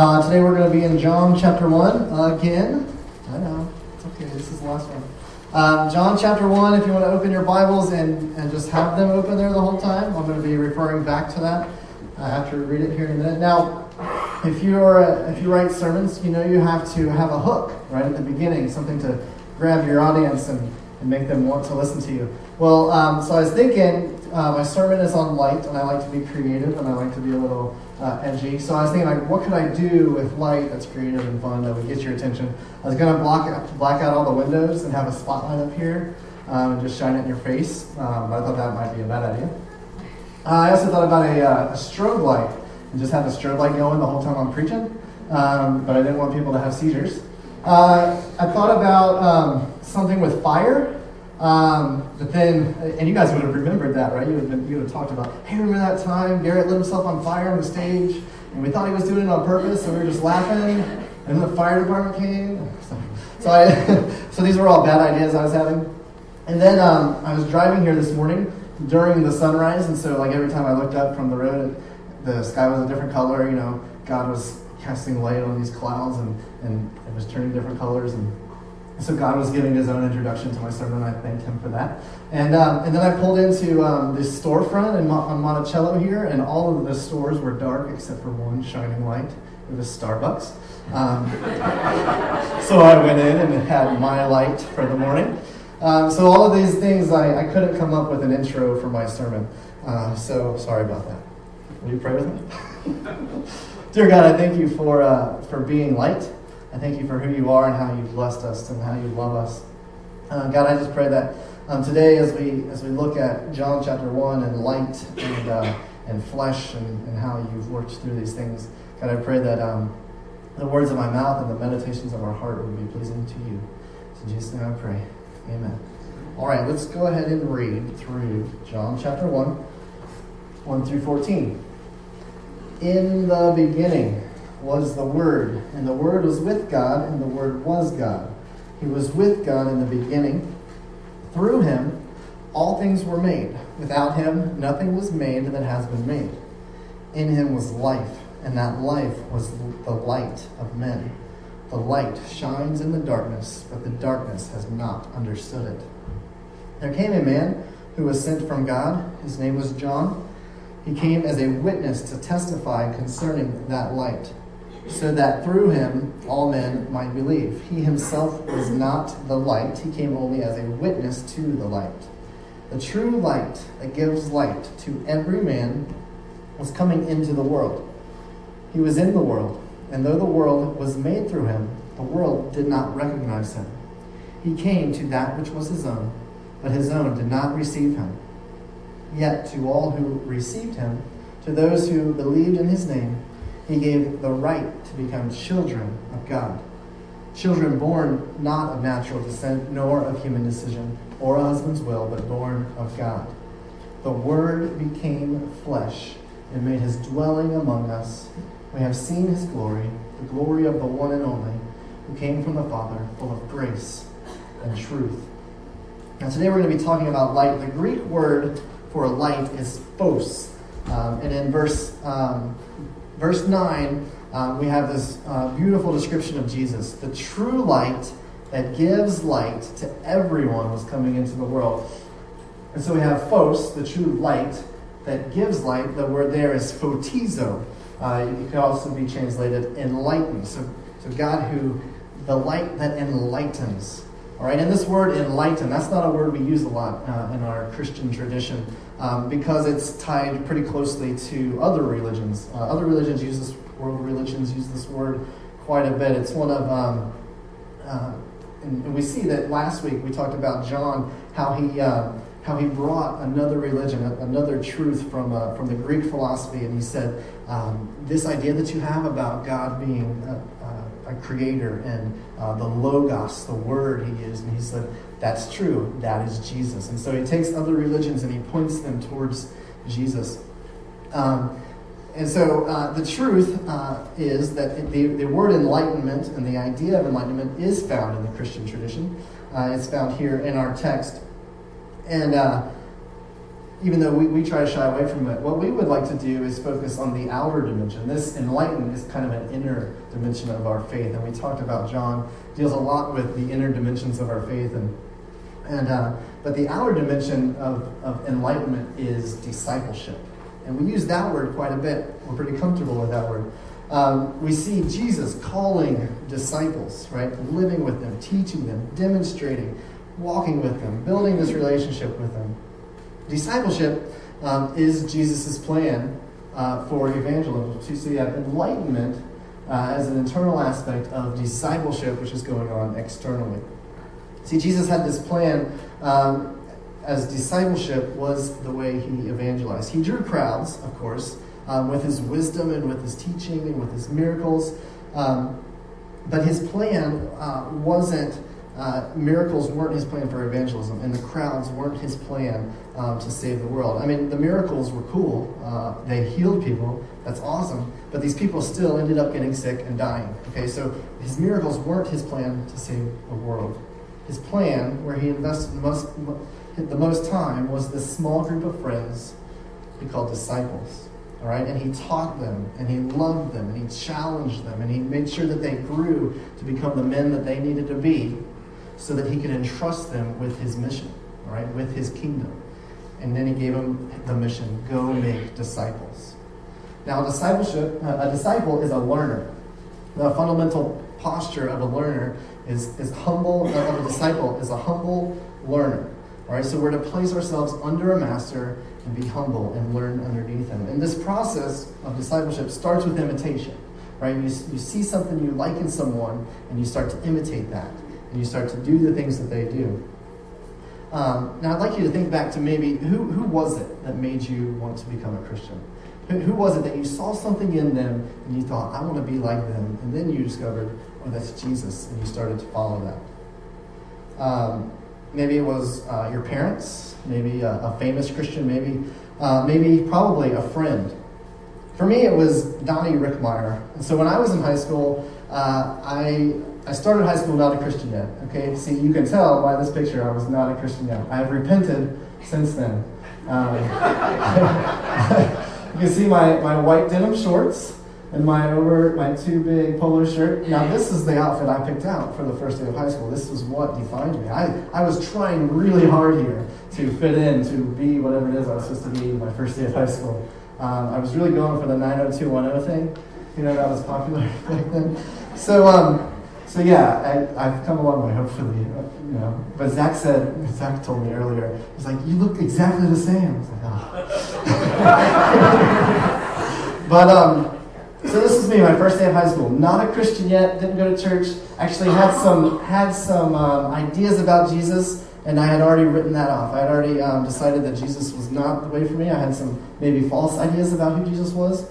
Uh, today we're going to be in John chapter 1 again. I know, it's okay, this is the last one. Um, John chapter 1, if you want to open your Bibles and, and just have them open there the whole time, I'm going to be referring back to that uh, after we read it here in a minute. Now, if you're a, if you write sermons, you know you have to have a hook right at the beginning, something to grab your audience and, and make them want to listen to you. Well, um, so I was thinking, uh, my sermon is on light, and I like to be creative, and I like to be a little uh, edgy. So I was thinking, like, what could I do with light that's creative and fun that would get your attention? I was to block black out all the windows and have a spotlight up here um, and just shine it in your face. Um, but I thought that might be a bad idea. Uh, I also thought about a, uh, a, strobe light and just have a strobe light going the whole time I'm preaching. Um, but I didn't want people to have seizures. Uh, I thought about um, something with fire. Um, but then, and you guys would have remembered that, right? You would, have, you would have talked about, hey, remember that time Garrett lit himself on fire on the stage, and we thought he was doing it on purpose, so we were just laughing, and then the fire department came. So, I, so these were all bad ideas I was having. And then um, I was driving here this morning during the sunrise, and so like every time I looked up from the road, the sky was a different color. You know, God was casting light on these clouds, and, and it was turning different colors, and so God was giving his own introduction to my sermon. I thanked him for that. And, um, and then I pulled into um, this storefront in, on Monticello here, and all of the stores were dark except for one shining light. It was Starbucks. Um, so I went in and had my light for the morning. Um, so all of these things, I, I couldn't come up with an intro for my sermon. Uh, so sorry about that. Will you pray with me? Dear God, I thank you for, uh, for being light. I thank you for who you are and how you've blessed us and how you love us. Uh, God, I just pray that um, today, as we as we look at John chapter one and light and uh, and flesh and, and how you've worked through these things, God, I pray that um, the words of my mouth and the meditations of our heart would be pleasing to you. So in Jesus' I pray. Amen. All right, let's go ahead and read through John chapter one, one through fourteen. In the beginning was the Word, and the Word was with God, and the Word was God. He was with God in the beginning. Through him, all things were made. Without him, nothing was made that has been made. In him was life, and that life was the light of men. The light shines in the darkness, but the darkness has not understood it. There came a man who was sent from God. His name was John. He came as a witness to testify concerning that light so that through him all men might believe. He himself was not the light, he came only as a witness to the light. The true light that gives light to every man was coming into the world. He was in the world, and though the world was made through him, the world did not recognize him. He came to that which was his own, but his own did not receive him. Yet to all who received him, to those who believed in his name, he gave the right to become children of God. Children born not of natural descent, nor of human decision, or a husband's will, but born of God. The Word became flesh and made his dwelling among us. We have seen his glory, the glory of the one and only, who came from the Father, full of grace and truth. Now, today we're going to be talking about light. The Greek word for light is phos. Um, and in verse um, verse 9, uh, we have this uh, beautiful description of Jesus. The true light that gives light to everyone was coming into the world. And so we have phos, the true light that gives light. The word there is photizo. Uh, it could also be translated enlighten. So, so God who, the light that enlightens. All right, and this word enlighten, that's not a word we use a lot uh, in our Christian tradition um, because it's tied pretty closely to other religions. Uh, other religions use this, world religions use this word quite a bit. It's one of, um, uh, and, and, we see that last week we talked about John, how he, uh, how he brought another religion, another truth from, uh, from the Greek philosophy, and he said, um, this idea that you have about God being a, a, creator and uh, the logos, the word he used, and he said, that's true. That is Jesus. And so he takes other religions and he points them towards Jesus. Um, and so uh, the truth uh, is that the, the word enlightenment and the idea of enlightenment is found in the Christian tradition. Uh, it's found here in our text. And uh, even though we, we try to shy away from it, what we would like to do is focus on the outer dimension. This enlightenment is kind of an inner dimension of our faith. And we talked about John deals a lot with the inner dimensions of our faith. And, and, uh, but the outer dimension of, of enlightenment is discipleship. And we use that word quite a bit. We're pretty comfortable with that word. Um, we see Jesus calling disciples, right? Living with them, teaching them, demonstrating, walking with them, building this relationship with them. Discipleship um, is Jesus' plan uh, for evangelism. So you see that enlightenment uh, as an internal aspect of discipleship, which is going on externally. See, Jesus had this plan um, as discipleship was the way he evangelized. He drew crowds, of course, um, with his wisdom and with his teaching and with his miracles. Um, but his plan uh, wasn't uh, miracles weren't his plan for evangelism, and the crowds weren't his plan um, to save the world. I mean, the miracles were cool. Uh, they healed people. That's awesome. But these people still ended up getting sick and dying. Okay, so his miracles weren't his plan to save the world. His plan, where he invested the most, the most time, was this small group of friends he called disciples. All right, and he taught them, and he loved them, and he challenged them, and he made sure that they grew to become the men that they needed to be so that he could entrust them with his mission, all right, with his kingdom. And then he gave them the mission go make disciples. Now, discipleship, uh, a disciple is a learner. The fundamental posture of a learner is, is humble, of a disciple is a humble learner. All right, so we're to place ourselves under a master and be humble and learn underneath him. And this process of discipleship starts with imitation, right? You, you see something you like in someone and you start to imitate that and you start to do the things that they do. Um, now, I'd like you to think back to maybe who, who was it that made you want to become a Christian? Who, who was it that you saw something in them and you thought, I want to be like them? And then you discovered, oh, that's Jesus, and you started to follow that. Um, maybe it was uh, your parents, maybe a, a famous Christian, maybe, uh, maybe probably a friend. For me, it was Donnie Rickmeyer. And so when I was in high school, uh, I I started high school not a Christian yet. Okay, see, you can tell by this picture I was not a Christian yet. I have repented since then. Um, you can see my, my white denim shorts and my over my too big polo shirt. Now this is the outfit I picked out for the first day of high school. This is what defined me. I, I was trying really hard here to fit in, to be whatever it is I was supposed to be my first day of high school. Um, I was really going for the 90210 thing. You know, that was popular back then. So, um, so yeah, I, have come a long way, hopefully. You know, but Zach said, Zach told me earlier, he's like, you look exactly the same. I was like, oh. but um, so this is me, my first day of high school. Not a Christian yet, didn't go to church. Actually had some had some um, ideas about Jesus, and I had already written that off. I had already um, decided that Jesus was not the way for me. I had some maybe false ideas about who Jesus was.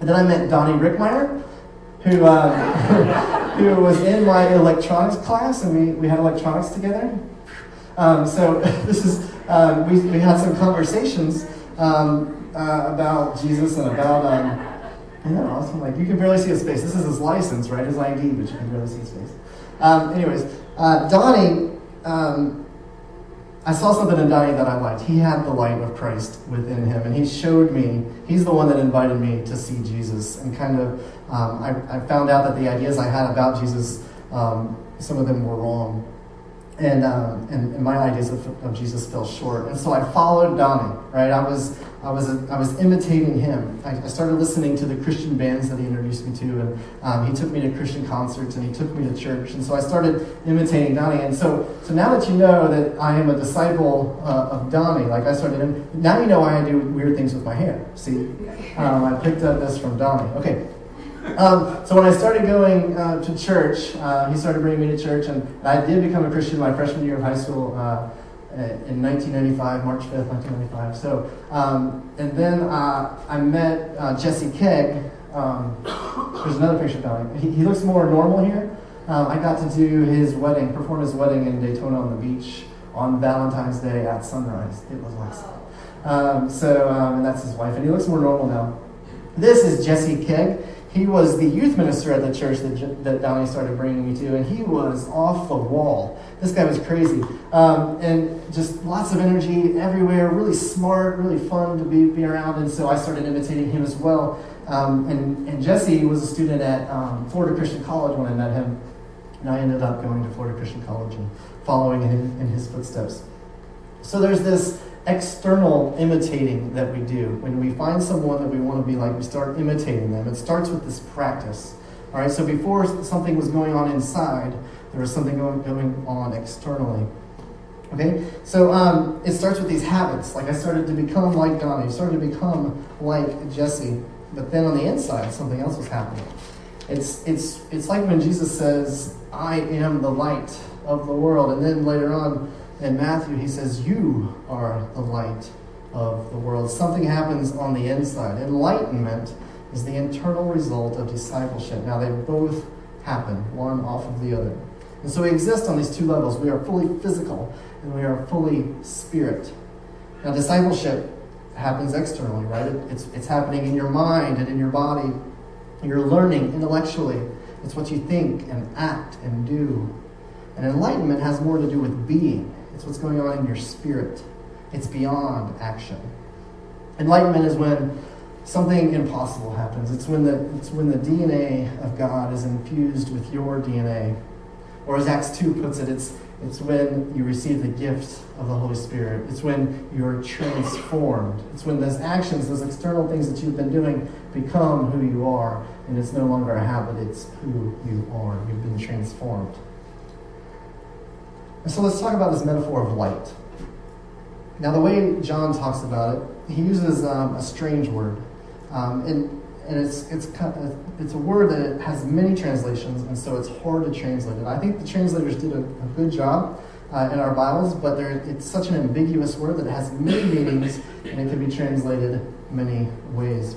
And then I met Donnie Rickmeyer, who, uh, who was in my electronics class, and we, we had electronics together. Um, so this is, um, we, we had some conversations um, uh, about Jesus and about, um, I know, awesome. Like, you can barely see his face. This is his license, right? His ID, but you can barely see his face. Um, anyways, uh, Donnie, um, I saw something in Donnie that I liked. He had the light of Christ within him, and he showed me, he's the one that invited me to see Jesus and kind of um, I, I, found out that the ideas I had about Jesus, um, some of them were wrong. And, um, and, and, my ideas of, of, Jesus fell short. And so I followed Donnie, right? I was, I was, I was imitating him. I, I, started listening to the Christian bands that he introduced me to, and um, he took me to Christian concerts, and he took me to church. And so I started imitating Donnie. And so, so now that you know that I am a disciple uh, of Donnie, like I started, now you know why I do weird things with my hair. See? Um, I picked up this from Donnie. Okay, um, so when I started going uh, to church, uh, he started bringing me to church, and I did become a Christian my freshman year of high school uh, in 1995, March 5th, 1995. So, um, and then uh, I met uh, Jesse Kegg. Um, there's another picture of him. He, he, looks more normal here. Um, I got to do his wedding, perform his wedding in Daytona on the beach on Valentine's Day at sunrise. It was awesome. Um, so, um, and that's his wife, and he looks more normal now. This is Jesse Kegg. He was the youth minister at the church that, that Donnie started bringing me to, and he was off the wall. This guy was crazy. Um, and just lots of energy everywhere, really smart, really fun to be, be around. And so I started imitating him as well. Um, and, and Jesse was a student at um, Florida Christian College when I met him. And I ended up going to Florida Christian College and following in, in his footsteps. So there's this external imitating that we do. When we find someone that we want to be like, we start imitating them. It starts with this practice. All right, so before something was going on inside, there was something going, going on externally. Okay, so um, it starts with these habits. Like I started to become like Donnie, started to become like Jesse, but then on the inside, something else was happening. It's, it's, it's like when Jesus says, I am the light of the world. And then later on, in Matthew, he says, You are the light of the world. Something happens on the inside. Enlightenment is the internal result of discipleship. Now, they both happen, one off of the other. And so we exist on these two levels. We are fully physical and we are fully spirit. Now, discipleship happens externally, right? It's, it's happening in your mind and in your body. You're learning intellectually. It's what you think and act and do. And enlightenment has more to do with being. It's what's going on in your spirit. It's beyond action. Enlightenment is when something impossible happens. It's when the, it's when the DNA of God is infused with your DNA. Or as Acts 2 puts it, it's, it's when you receive the gift of the Holy Spirit. It's when you're transformed. It's when those actions, those external things that you've been doing, become who you are. And it's no longer a habit, it's who you are. You've been transformed. And so let's talk about this metaphor of light. Now, the way John talks about it, he uses um, a strange word. Um, and and it's, it's, it's a word that has many translations, and so it's hard to translate it. I think the translators did a, a good job uh, in our Bibles, but it's such an ambiguous word that it has many meanings, and it can be translated many ways.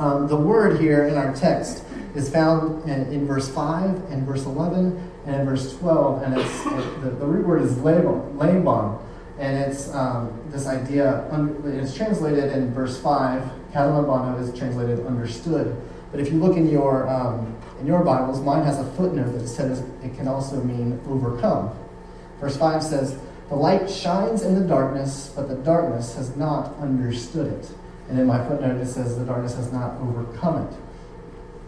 Um, the word here in our text is found in, in verse 5 and verse 11 and verse 12, and it's, it, the, the, root word is labon, and it's um, this idea, it's translated in verse 5, katalambano is translated understood. But if you look in your, um, in your Bibles, mine has a footnote that says it can also mean overcome. Verse 5 says, The light shines in the darkness, but the darkness has not understood it. And in my footnote, it says, The darkness has not overcome it.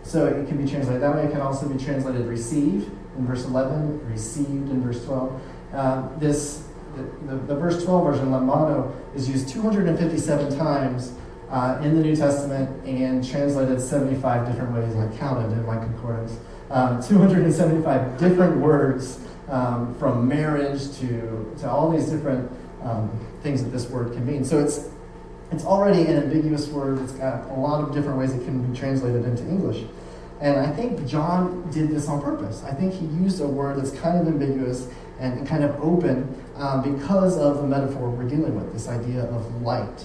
So it can be translated that way. It can also be translated receive in verse 11, received in verse 12. Uh, this, the, the, the, verse 12 version, lambano, is used 257 times uh, in the New Testament and translated 75 different ways. I counted in my concordance. Um, 275 different words um, from marriage to, to all these different um, things that this word can mean. So it's, it's already an ambiguous word. It's got a lot of different ways it can be translated into English. And I think John did this on purpose. I think he used a word that's kind of ambiguous and kind of open um, because of the metaphor we're dealing with, this idea of light.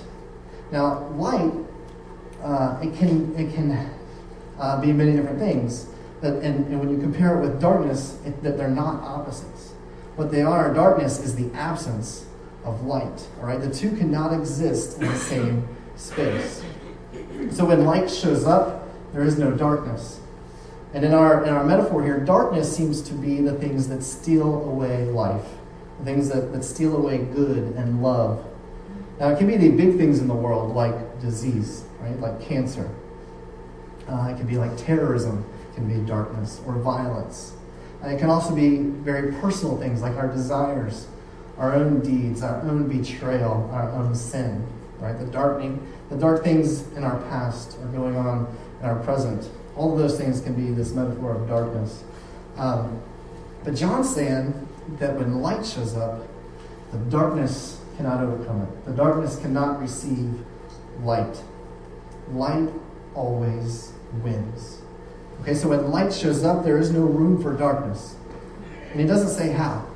Now, light, uh, it can, it can uh, be many different things. And, and when you compare it with darkness, it, that they're not opposites. What they are, darkness is the absence of light. All right, the two cannot exist in the same space. So when light shows up, there is no darkness. And in our, in our metaphor here, darkness seems to be the things that steal away life, the things that, that steal away good and love. Now, it can be the big things in the world, like disease, right? Like cancer. Uh, it can be like terrorism, it can be darkness, or violence. And it can also be very personal things like our desires, our own deeds, our own betrayal, our own sin, right? The darkening, the dark things in our past are going on in our present. All of those things can be this metaphor of darkness. Um, but John's saying that when light shows up, the darkness cannot overcome it. The darkness cannot receive light. Light always wins. Okay, so when light shows up, there is no room for darkness. And he doesn't say how,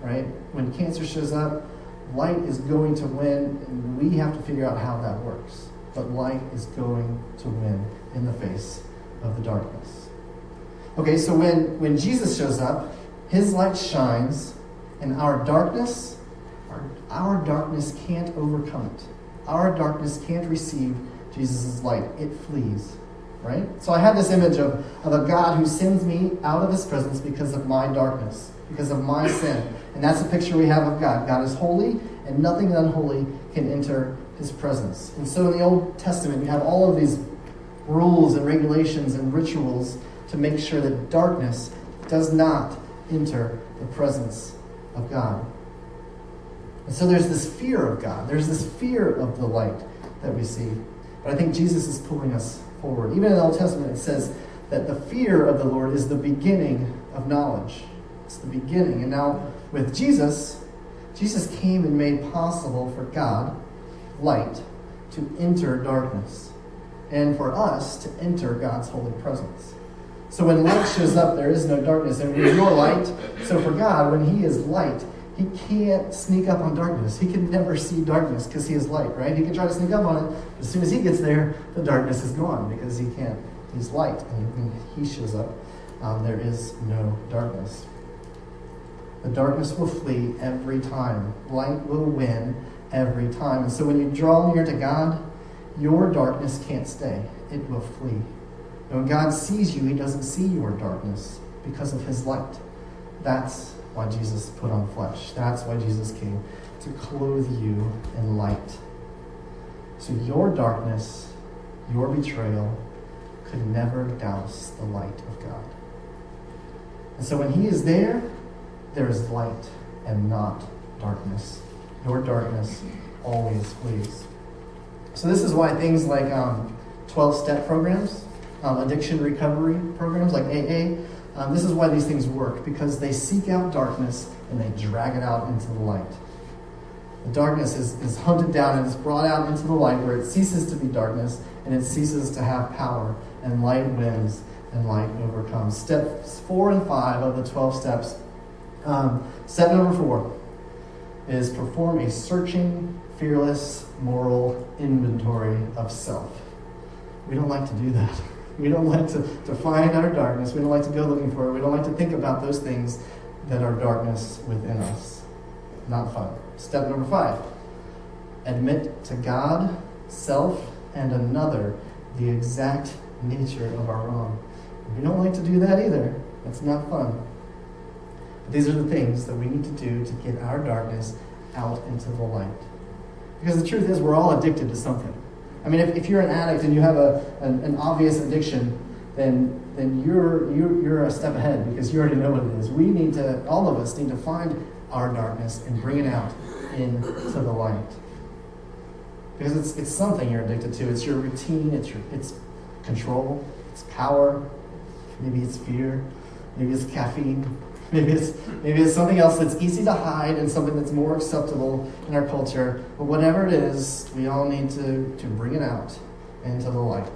right? When cancer shows up, light is going to win, and we have to figure out how that works. But light is going to win in the face of the darkness. Okay, so when, when Jesus shows up, his light shines, and our darkness, our, our darkness can't overcome it. Our darkness can't receive Jesus' light. It flees. right? So I have this image of, of a God who sends me out of his presence because of my darkness, because of my sin. And that's the picture we have of God. God is holy, and nothing unholy can enter his presence. And so in the Old Testament, you have all of these rules and regulations and rituals to make sure that darkness does not enter the presence of God. And so there's this fear of God. There's this fear of the light that we see. But I think Jesus is pulling us forward. Even in the Old Testament, it says that the fear of the Lord is the beginning of knowledge. It's the beginning. And now with Jesus, Jesus came and made possible for God, light, to enter darkness and for us to enter God's holy presence. So when light shows up, there is no darkness. And when you're light, so for God, when He is light, He can't sneak up on darkness. He can never see darkness because He is light, right? He can try to sneak up on it. As soon as He gets there, the darkness is gone because He can't. He's light. And when He shows up, um, there is no darkness. The darkness will flee every time. Light will win every time. And so when you draw near to God, your darkness can't stay, it will flee. And when God sees you, he doesn't see your darkness because of his light. That's why Jesus put on flesh. That's why Jesus came to clothe you in light. So your darkness, your betrayal, could never douse the light of God. And so when he is there, there is light and not darkness. Your darkness always flees. So this is why things like um, 12-step programs, um, addiction recovery programs like AA, um, this is why these things work, because they seek out darkness and they drag it out into the light. The darkness is, is hunted down and is brought out into the light where it ceases to be darkness and it ceases to have power, and light wins and light overcomes. Steps four and five of the 12 steps. Um, step number four is perform a searching, fearless, moral inventory of self. We don't like to do that. We don't like to, to find our darkness. We don't like to go looking for it. We don't like to think about those things that are darkness within us. Not fun. Step number five admit to God, self, and another the exact nature of our wrong. We don't like to do that either. That's not fun. But these are the things that we need to do to get our darkness out into the light. Because the truth is, we're all addicted to something. I mean, if, if you're an addict and you have a, an, an obvious addiction, then, then you're, you're, you're a step ahead because you already know what it is. We need to, all of us need to find our darkness and bring it out into the light. Because it's, it's something you're addicted to. It's your routine, it's, your, it's control, it's power, maybe it's fear, maybe it's caffeine, Maybe it's, maybe it's something else that's easy to hide and something that's more acceptable in our culture. But whatever it is, we all need to, to bring it out into the light.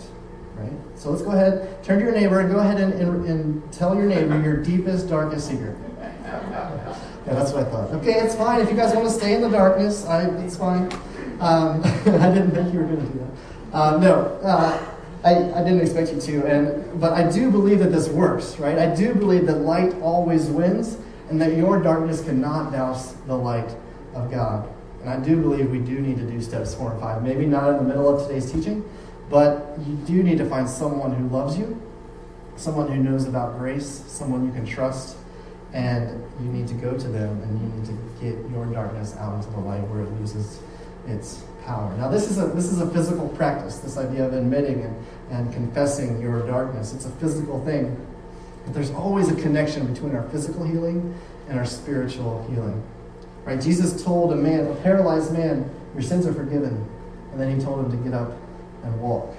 Right? So let's go ahead, turn to your neighbor, and go ahead and, and, and tell your neighbor your deepest, darkest secret. Yeah, that's what I thought. Okay, it's fine. If you guys want to stay in the darkness, I, it's fine. Um, I didn't think you were going to do that. Uh, no. Uh, I, I didn't expect you to, and but I do believe that this works, right? I do believe that light always wins, and that your darkness cannot douse the light of God. And I do believe we do need to do steps four and five. Maybe not in the middle of today's teaching, but you do need to find someone who loves you, someone who knows about grace, someone you can trust, and you need to go to them and you need to get your darkness out into the light where it loses its power. Now, this is a this is a physical practice. This idea of admitting and and confessing your darkness. It's a physical thing. But there's always a connection between our physical healing and our spiritual healing. Right? Jesus told a man, a paralyzed man, your sins are forgiven. And then he told him to get up and walk.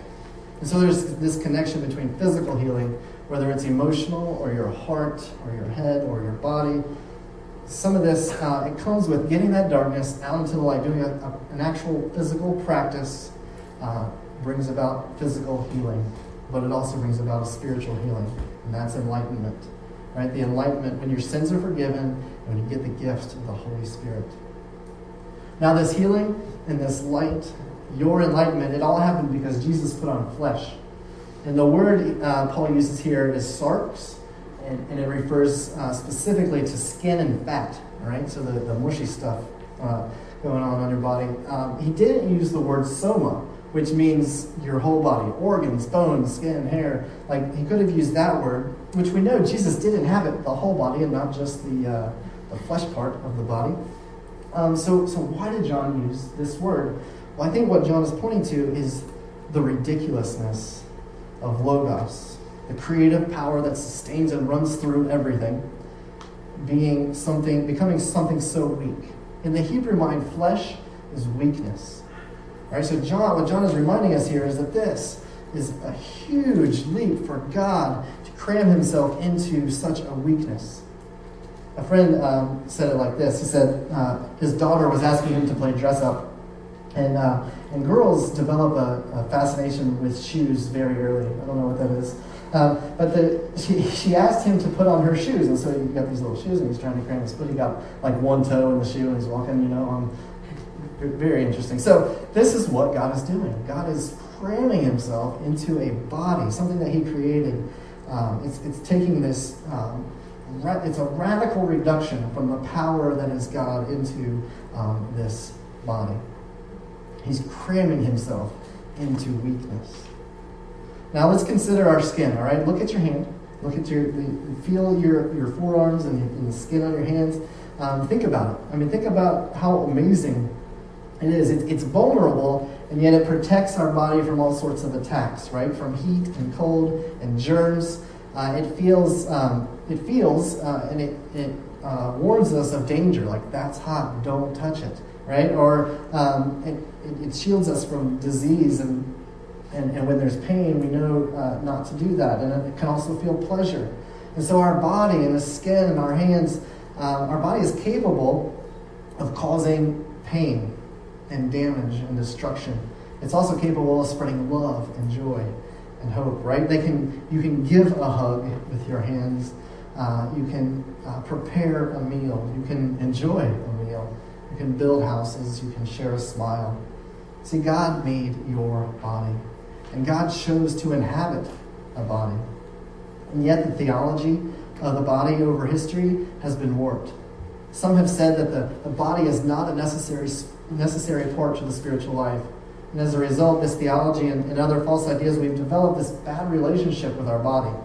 And so there's this connection between physical healing, whether it's emotional or your heart or your head or your body. Some of this, uh, it comes with getting that darkness out into the light, doing a, a, an actual physical practice uh, brings about physical healing, but it also brings about a spiritual healing, and that's enlightenment. Right? The enlightenment when your sins are forgiven when you get the gift of the Holy Spirit. Now, this healing and this light, your enlightenment, it all happened because Jesus put on flesh. And the word uh, Paul uses here is sarx, and, and it refers uh, specifically to skin and fat, right? So the, the mushy stuff uh, going on on your body. Um, he didn't use the word soma, which means your whole body organs, bones, skin, hair. Like, he could have used that word, which we know Jesus did inhabit the whole body and not just the, uh, the flesh part of the body. Um, so, so, why did John use this word? Well, I think what John is pointing to is the ridiculousness of Logos, the creative power that sustains and runs through everything, being something, becoming something so weak. In the Hebrew mind, flesh is weakness. Right? So John, what John is reminding us here is that this is a huge leap for God to cram himself into such a weakness. A friend um, said it like this. He said uh, his daughter was asking him to play dress up, and uh, and girls develop a, a, fascination with shoes very early. I don't know what that is. Um, but the, she, she asked him to put on her shoes, and so he got these little shoes, and he's trying to cram his foot. He got like one toe in the shoe, and he's walking, you know. Very interesting. So this is what God is doing. God is cramming Himself into a body, something that He created. Um, it's, it's taking this. Um, ra- it's a radical reduction from the power that is God into um, this body. He's cramming himself into weakness. Now let's consider our skin, all right? Look at your hand. Look at your, feel your, your forearms and, and the skin on your hands. Um, think about it. I mean, think about how amazing it is. It's, it's vulnerable, and yet it protects our body from all sorts of attacks, right? From heat and cold and germs. Uh, it feels, um, it feels, uh, and it, it uh, warns us of danger, like that's hot, don't touch it, right? Or um, it, it, it, shields us from disease, and, and, and when there's pain, we know uh, not to do that. And it can also feel pleasure. And so our body and the skin and our hands, um, our body is capable of causing pain and damage and destruction. It's also capable of spreading love and joy and hope, right? They can, you can give a hug with your hands. Uh, you can uh, prepare a meal. You can enjoy a meal. You can build houses. You can share a smile. See, God made your body, and God chose to inhabit a body. And yet, the theology of the body over history has been warped. Some have said that the, the body is not a necessary, necessary part to the spiritual life. And as a result, this theology and, and other false ideas, we've developed this bad relationship with our body.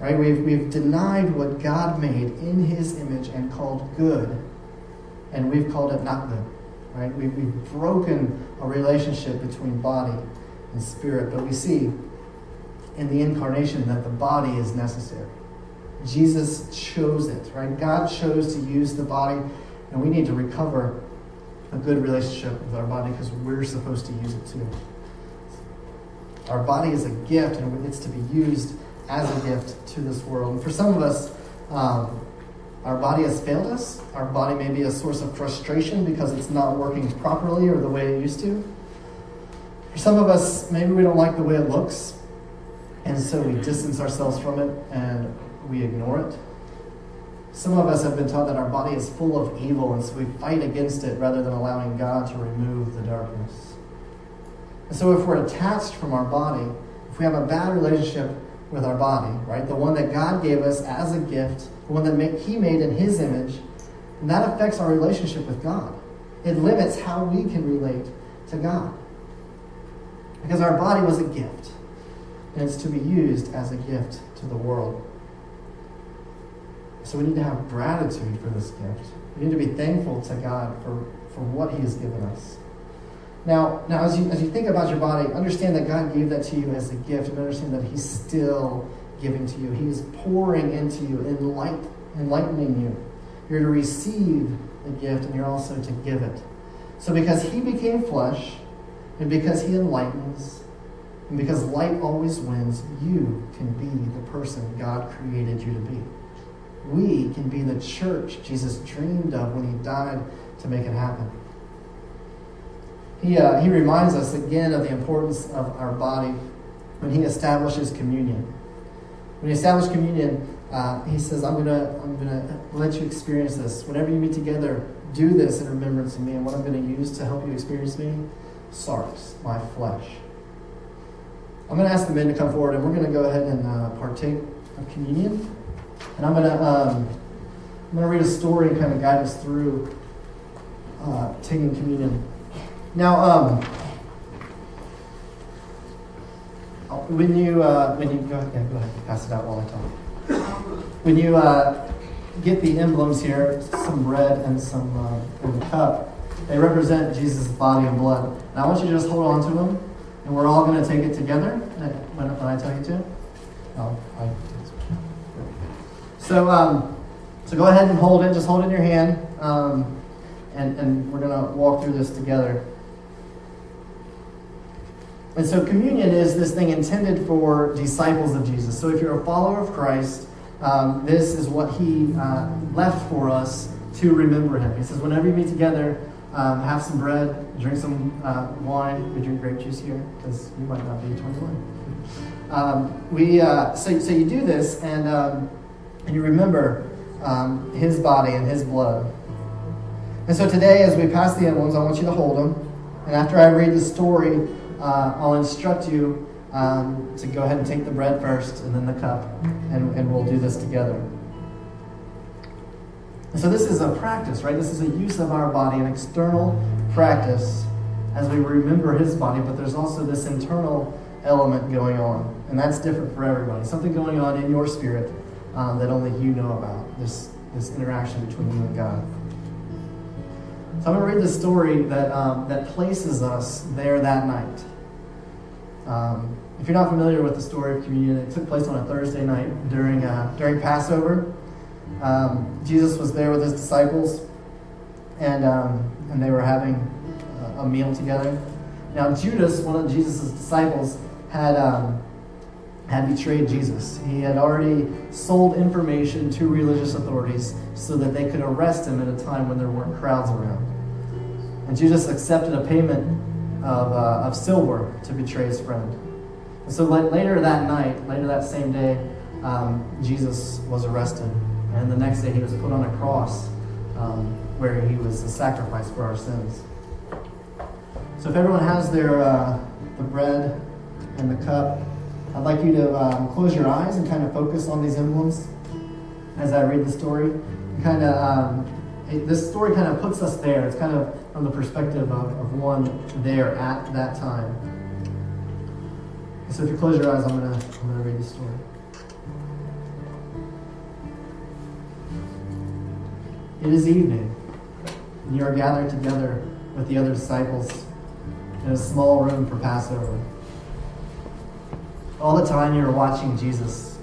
Right? We've, we've denied what God made in his image and called good, and we've called it not good. Right? We've, we've broken a relationship between body and spirit, but we see in the incarnation that the body is necessary. Jesus chose it, right? God chose to use the body, and we need to recover a good relationship with our body because we're supposed to use it too. Our body is a gift, and it's to be used as a gift to this world. And for some of us, um, our body has failed us. Our body may be a source of frustration because it's not working properly or the way it used to. For some of us, maybe we don't like the way it looks, and so we distance ourselves from it and we ignore it. Some of us have been taught that our body is full of evil, and so we fight against it rather than allowing God to remove the darkness. And so, if we're attached from our body, if we have a bad relationship with our body, right, the one that God gave us as a gift, the one that He made in His image, and that affects our relationship with God. It limits how we can relate to God. Because our body was a gift, and it's to be used as a gift to the world. So we need to have gratitude for this gift. We need to be thankful to God for, for what He has given us. Now, now as, you, as you think about your body, understand that God gave that to you as a gift, and understand that He's still giving to you. He is pouring into you, enlight, enlightening you. You're to receive the gift, and you're also to give it. So, because He became flesh, and because He enlightens, and because light always wins, you can be the person God created you to be we can be the church Jesus dreamed of when he died to make it happen. He, uh, he reminds us again of the importance of our body when he establishes communion. When he established communion, uh, he says, I'm going to I'm gonna let you experience this. Whenever you meet together, do this in remembrance of me. And what I'm going to use to help you experience me, sarx, my flesh. I'm going to ask the men to come forward, and we're going to go ahead and uh, partake of communion. And I'm going to um, I'm going to read a story and kind of guide us through uh, taking communion. Now, um, when you uh, when you go ahead, yeah, go ahead, pass it out while I talk. When you uh, get the emblems here, some bread and some uh, and cup, they represent Jesus' body and blood. And I want you to just hold on to them, and we're all going to take it together when, when I tell you to. Oh, I, so, um, so go ahead and hold it. Just hold it in your hand, um, and and we're going to walk through this together. And so, communion is this thing intended for disciples of Jesus. So, if you're a follower of Christ, um, this is what He uh, left for us to remember Him. He says, whenever you meet together, um, have some bread, drink some uh, wine. We drink grape juice here because you might not be 21. Um, we uh, so, so you do this, and um, and you remember um, His body and His blood. And so today, as we pass the emblems, I want you to hold them. And after I read the story uh, I'll instruct you um, to go ahead and take the bread first and then the cup, and, and we'll do this together. And so, this is a practice, right? This is a use of our body, an external practice as we remember his body, but there's also this internal element going on. And that's different for everybody. Something going on in your spirit um, that only you know about, this, this interaction between you and God. So I'm going to read the story that, um, that places us there that night. Um, if you're not familiar with the story of communion, it took place on a Thursday night during, uh, during Passover. Um, Jesus was there with his disciples, and, um, and they were having a, meal together. Now, Judas, one of Jesus' disciples, had, um, had betrayed Jesus. He had already sold information to religious authorities so that they could arrest him at a time when there weren't crowds around. And Judas accepted a payment of, uh, of silver to betray his friend. And so later that night, later that same day, um, Jesus was arrested. And the next day he was put on a cross um, where he was a sacrifice for our sins. So if everyone has their uh, the bread and the cup, I'd like you to um, close your eyes and kind of focus on these emblems as I read the story. kind of um, it, this story kind of puts us there. It's kind of from the perspective of, of one there at that time. So if you close your eyes, I'm gonna I'm gonna read the story. It is evening, and you are gathered together with the other disciples in a small room for Passover. All the time you are watching Jesus,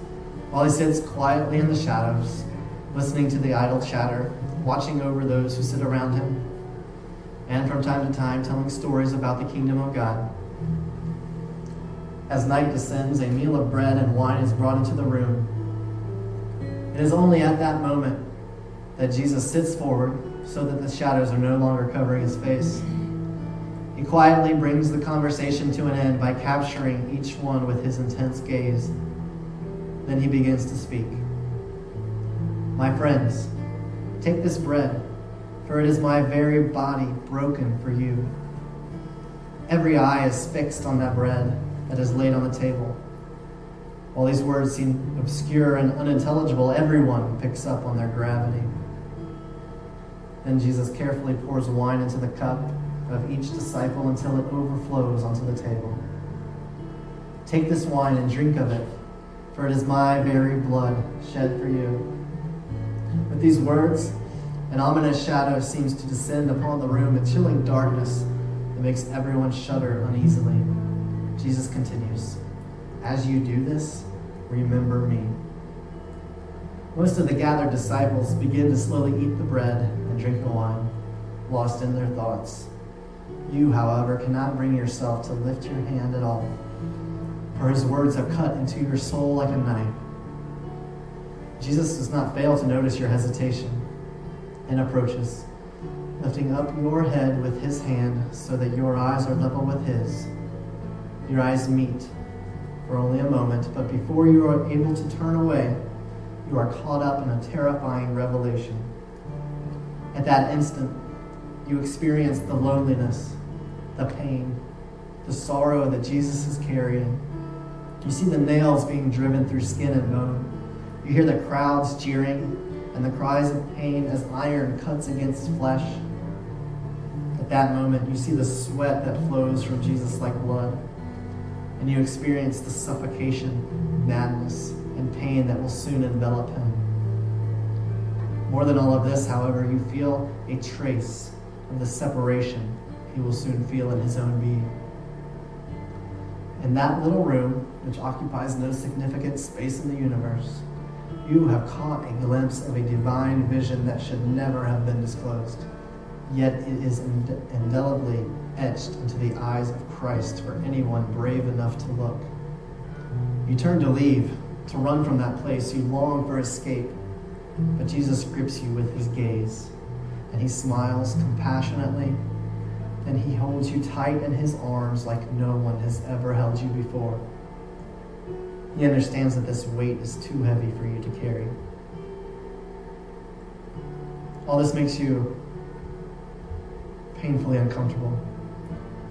while he sits quietly in the shadows, listening to the idle chatter, watching over those who sit around him, and from time to time telling stories about the kingdom of God. As night descends, a meal of bread and wine is brought into the room. It is only at that moment that Jesus sits forward so that the shadows are no longer covering his face. He quietly brings the conversation to an end by capturing each one with his intense gaze. Then he begins to speak. My friends, Take this bread, for it is my very body broken for you. Every eye is fixed on that bread that is laid on the table. While these words seem obscure and unintelligible, everyone picks up on their gravity. Then Jesus carefully pours wine into the cup of each disciple until it overflows onto the table. Take this wine and drink of it, for it is my very blood shed for you. With these words, an ominous shadow seems to descend upon the room, a chilling darkness that makes everyone shudder uneasily. Jesus continues, As you do this, remember me. Most of the gathered disciples begin to slowly eat the bread and drink the wine, lost in their thoughts. You, however, cannot bring yourself to lift your hand at all, for his words have cut into your soul like a knife. Jesus does not fail to notice your hesitation and approaches, lifting up your head with his hand so that your eyes are level with his. Your eyes meet for only a moment, but before you are able to turn away, you are caught up in a terrifying revelation. At that instant, you experience the loneliness, the pain, the sorrow that Jesus is carrying. You see the nails being driven through skin and bone. You hear the crowds cheering and the cries of pain as iron cuts against flesh. At that moment, you see the sweat that flows from Jesus like blood. and you experience the suffocation, madness, and pain that will soon envelop him. More than all of this, however, you feel a trace of the separation he will soon feel in his own being. In that little room, which occupies no significant space in the universe, you have caught a glimpse of a divine vision that should never have been disclosed. Yet it is indelibly etched into the eyes of Christ for anyone brave enough to look. You turn to leave, to run from that place. You long for escape. But Jesus grips you with his gaze, and he smiles compassionately, and he holds you tight in his arms like no one has ever held you before. He understands that this weight is too heavy for you to carry. All this makes you painfully uncomfortable.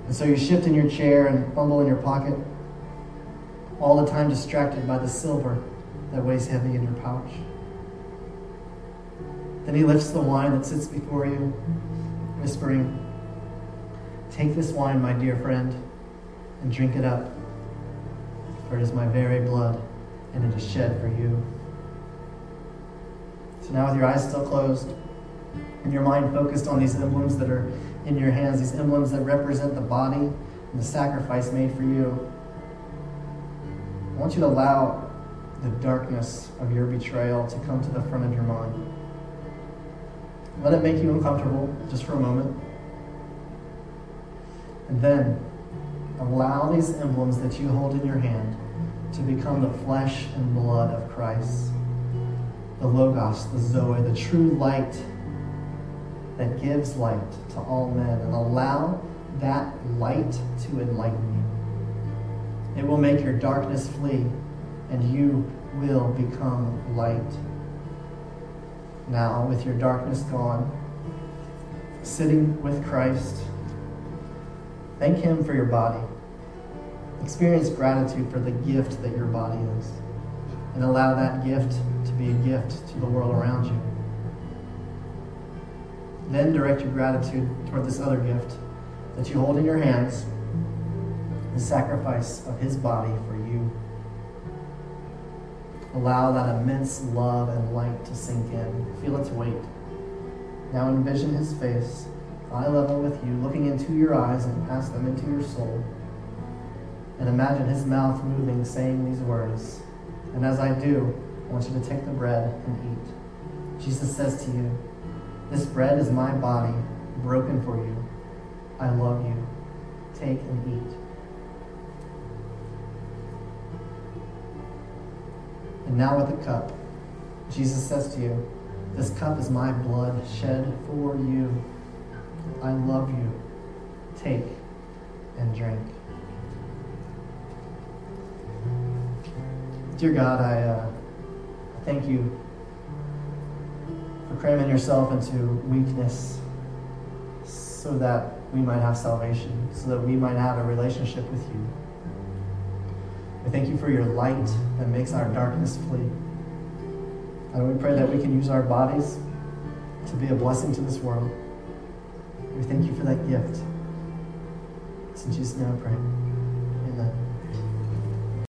And so you shift in your chair and fumble in your pocket, all the time distracted by the silver that weighs heavy in your pouch. Then he lifts the wine that sits before you, whispering, Take this wine, my dear friend, and drink it up, for it is my very blood, and it is shed for you. So now, with your eyes still closed, and your mind focused on these emblems that are in your hands, these emblems that represent the body and the sacrifice made for you, I want you to allow the darkness of your betrayal to come to the front of your mind. Let it make you uncomfortable just for a moment. And then allow these emblems that you hold in your hand to become the flesh and blood of Christ. The Logos, the Zoe, the true light that gives light to all men. And allow that light to enlighten you. It will make your darkness flee, and you will become light now with your darkness gone, sitting with Christ. Thank Him for your body. Experience gratitude for the gift that your body is, and allow that gift to be a gift to the world around you. Then direct your gratitude toward this other gift that you hold in your hands the sacrifice of His body for you. Allow that immense love and light to sink in. Feel its weight. Now envision his face, eye level with you, looking into your eyes and pass them into your soul. And imagine his mouth moving, saying these words. And as I do, I want you to take the bread and eat. Jesus says to you, This bread is my body, broken for you. I love you. Take and eat. And now with the cup, Jesus says to you, This cup is my blood shed for you. I love you. Take and drink. Dear God, I, uh, thank you for cramming yourself into weakness so that we might have salvation, so that we might have a relationship with you. We thank you for your light that makes our darkness flee. And we pray that we can use our bodies to be a blessing to this world. We thank you for that gift. It's in Jesus' name I pray.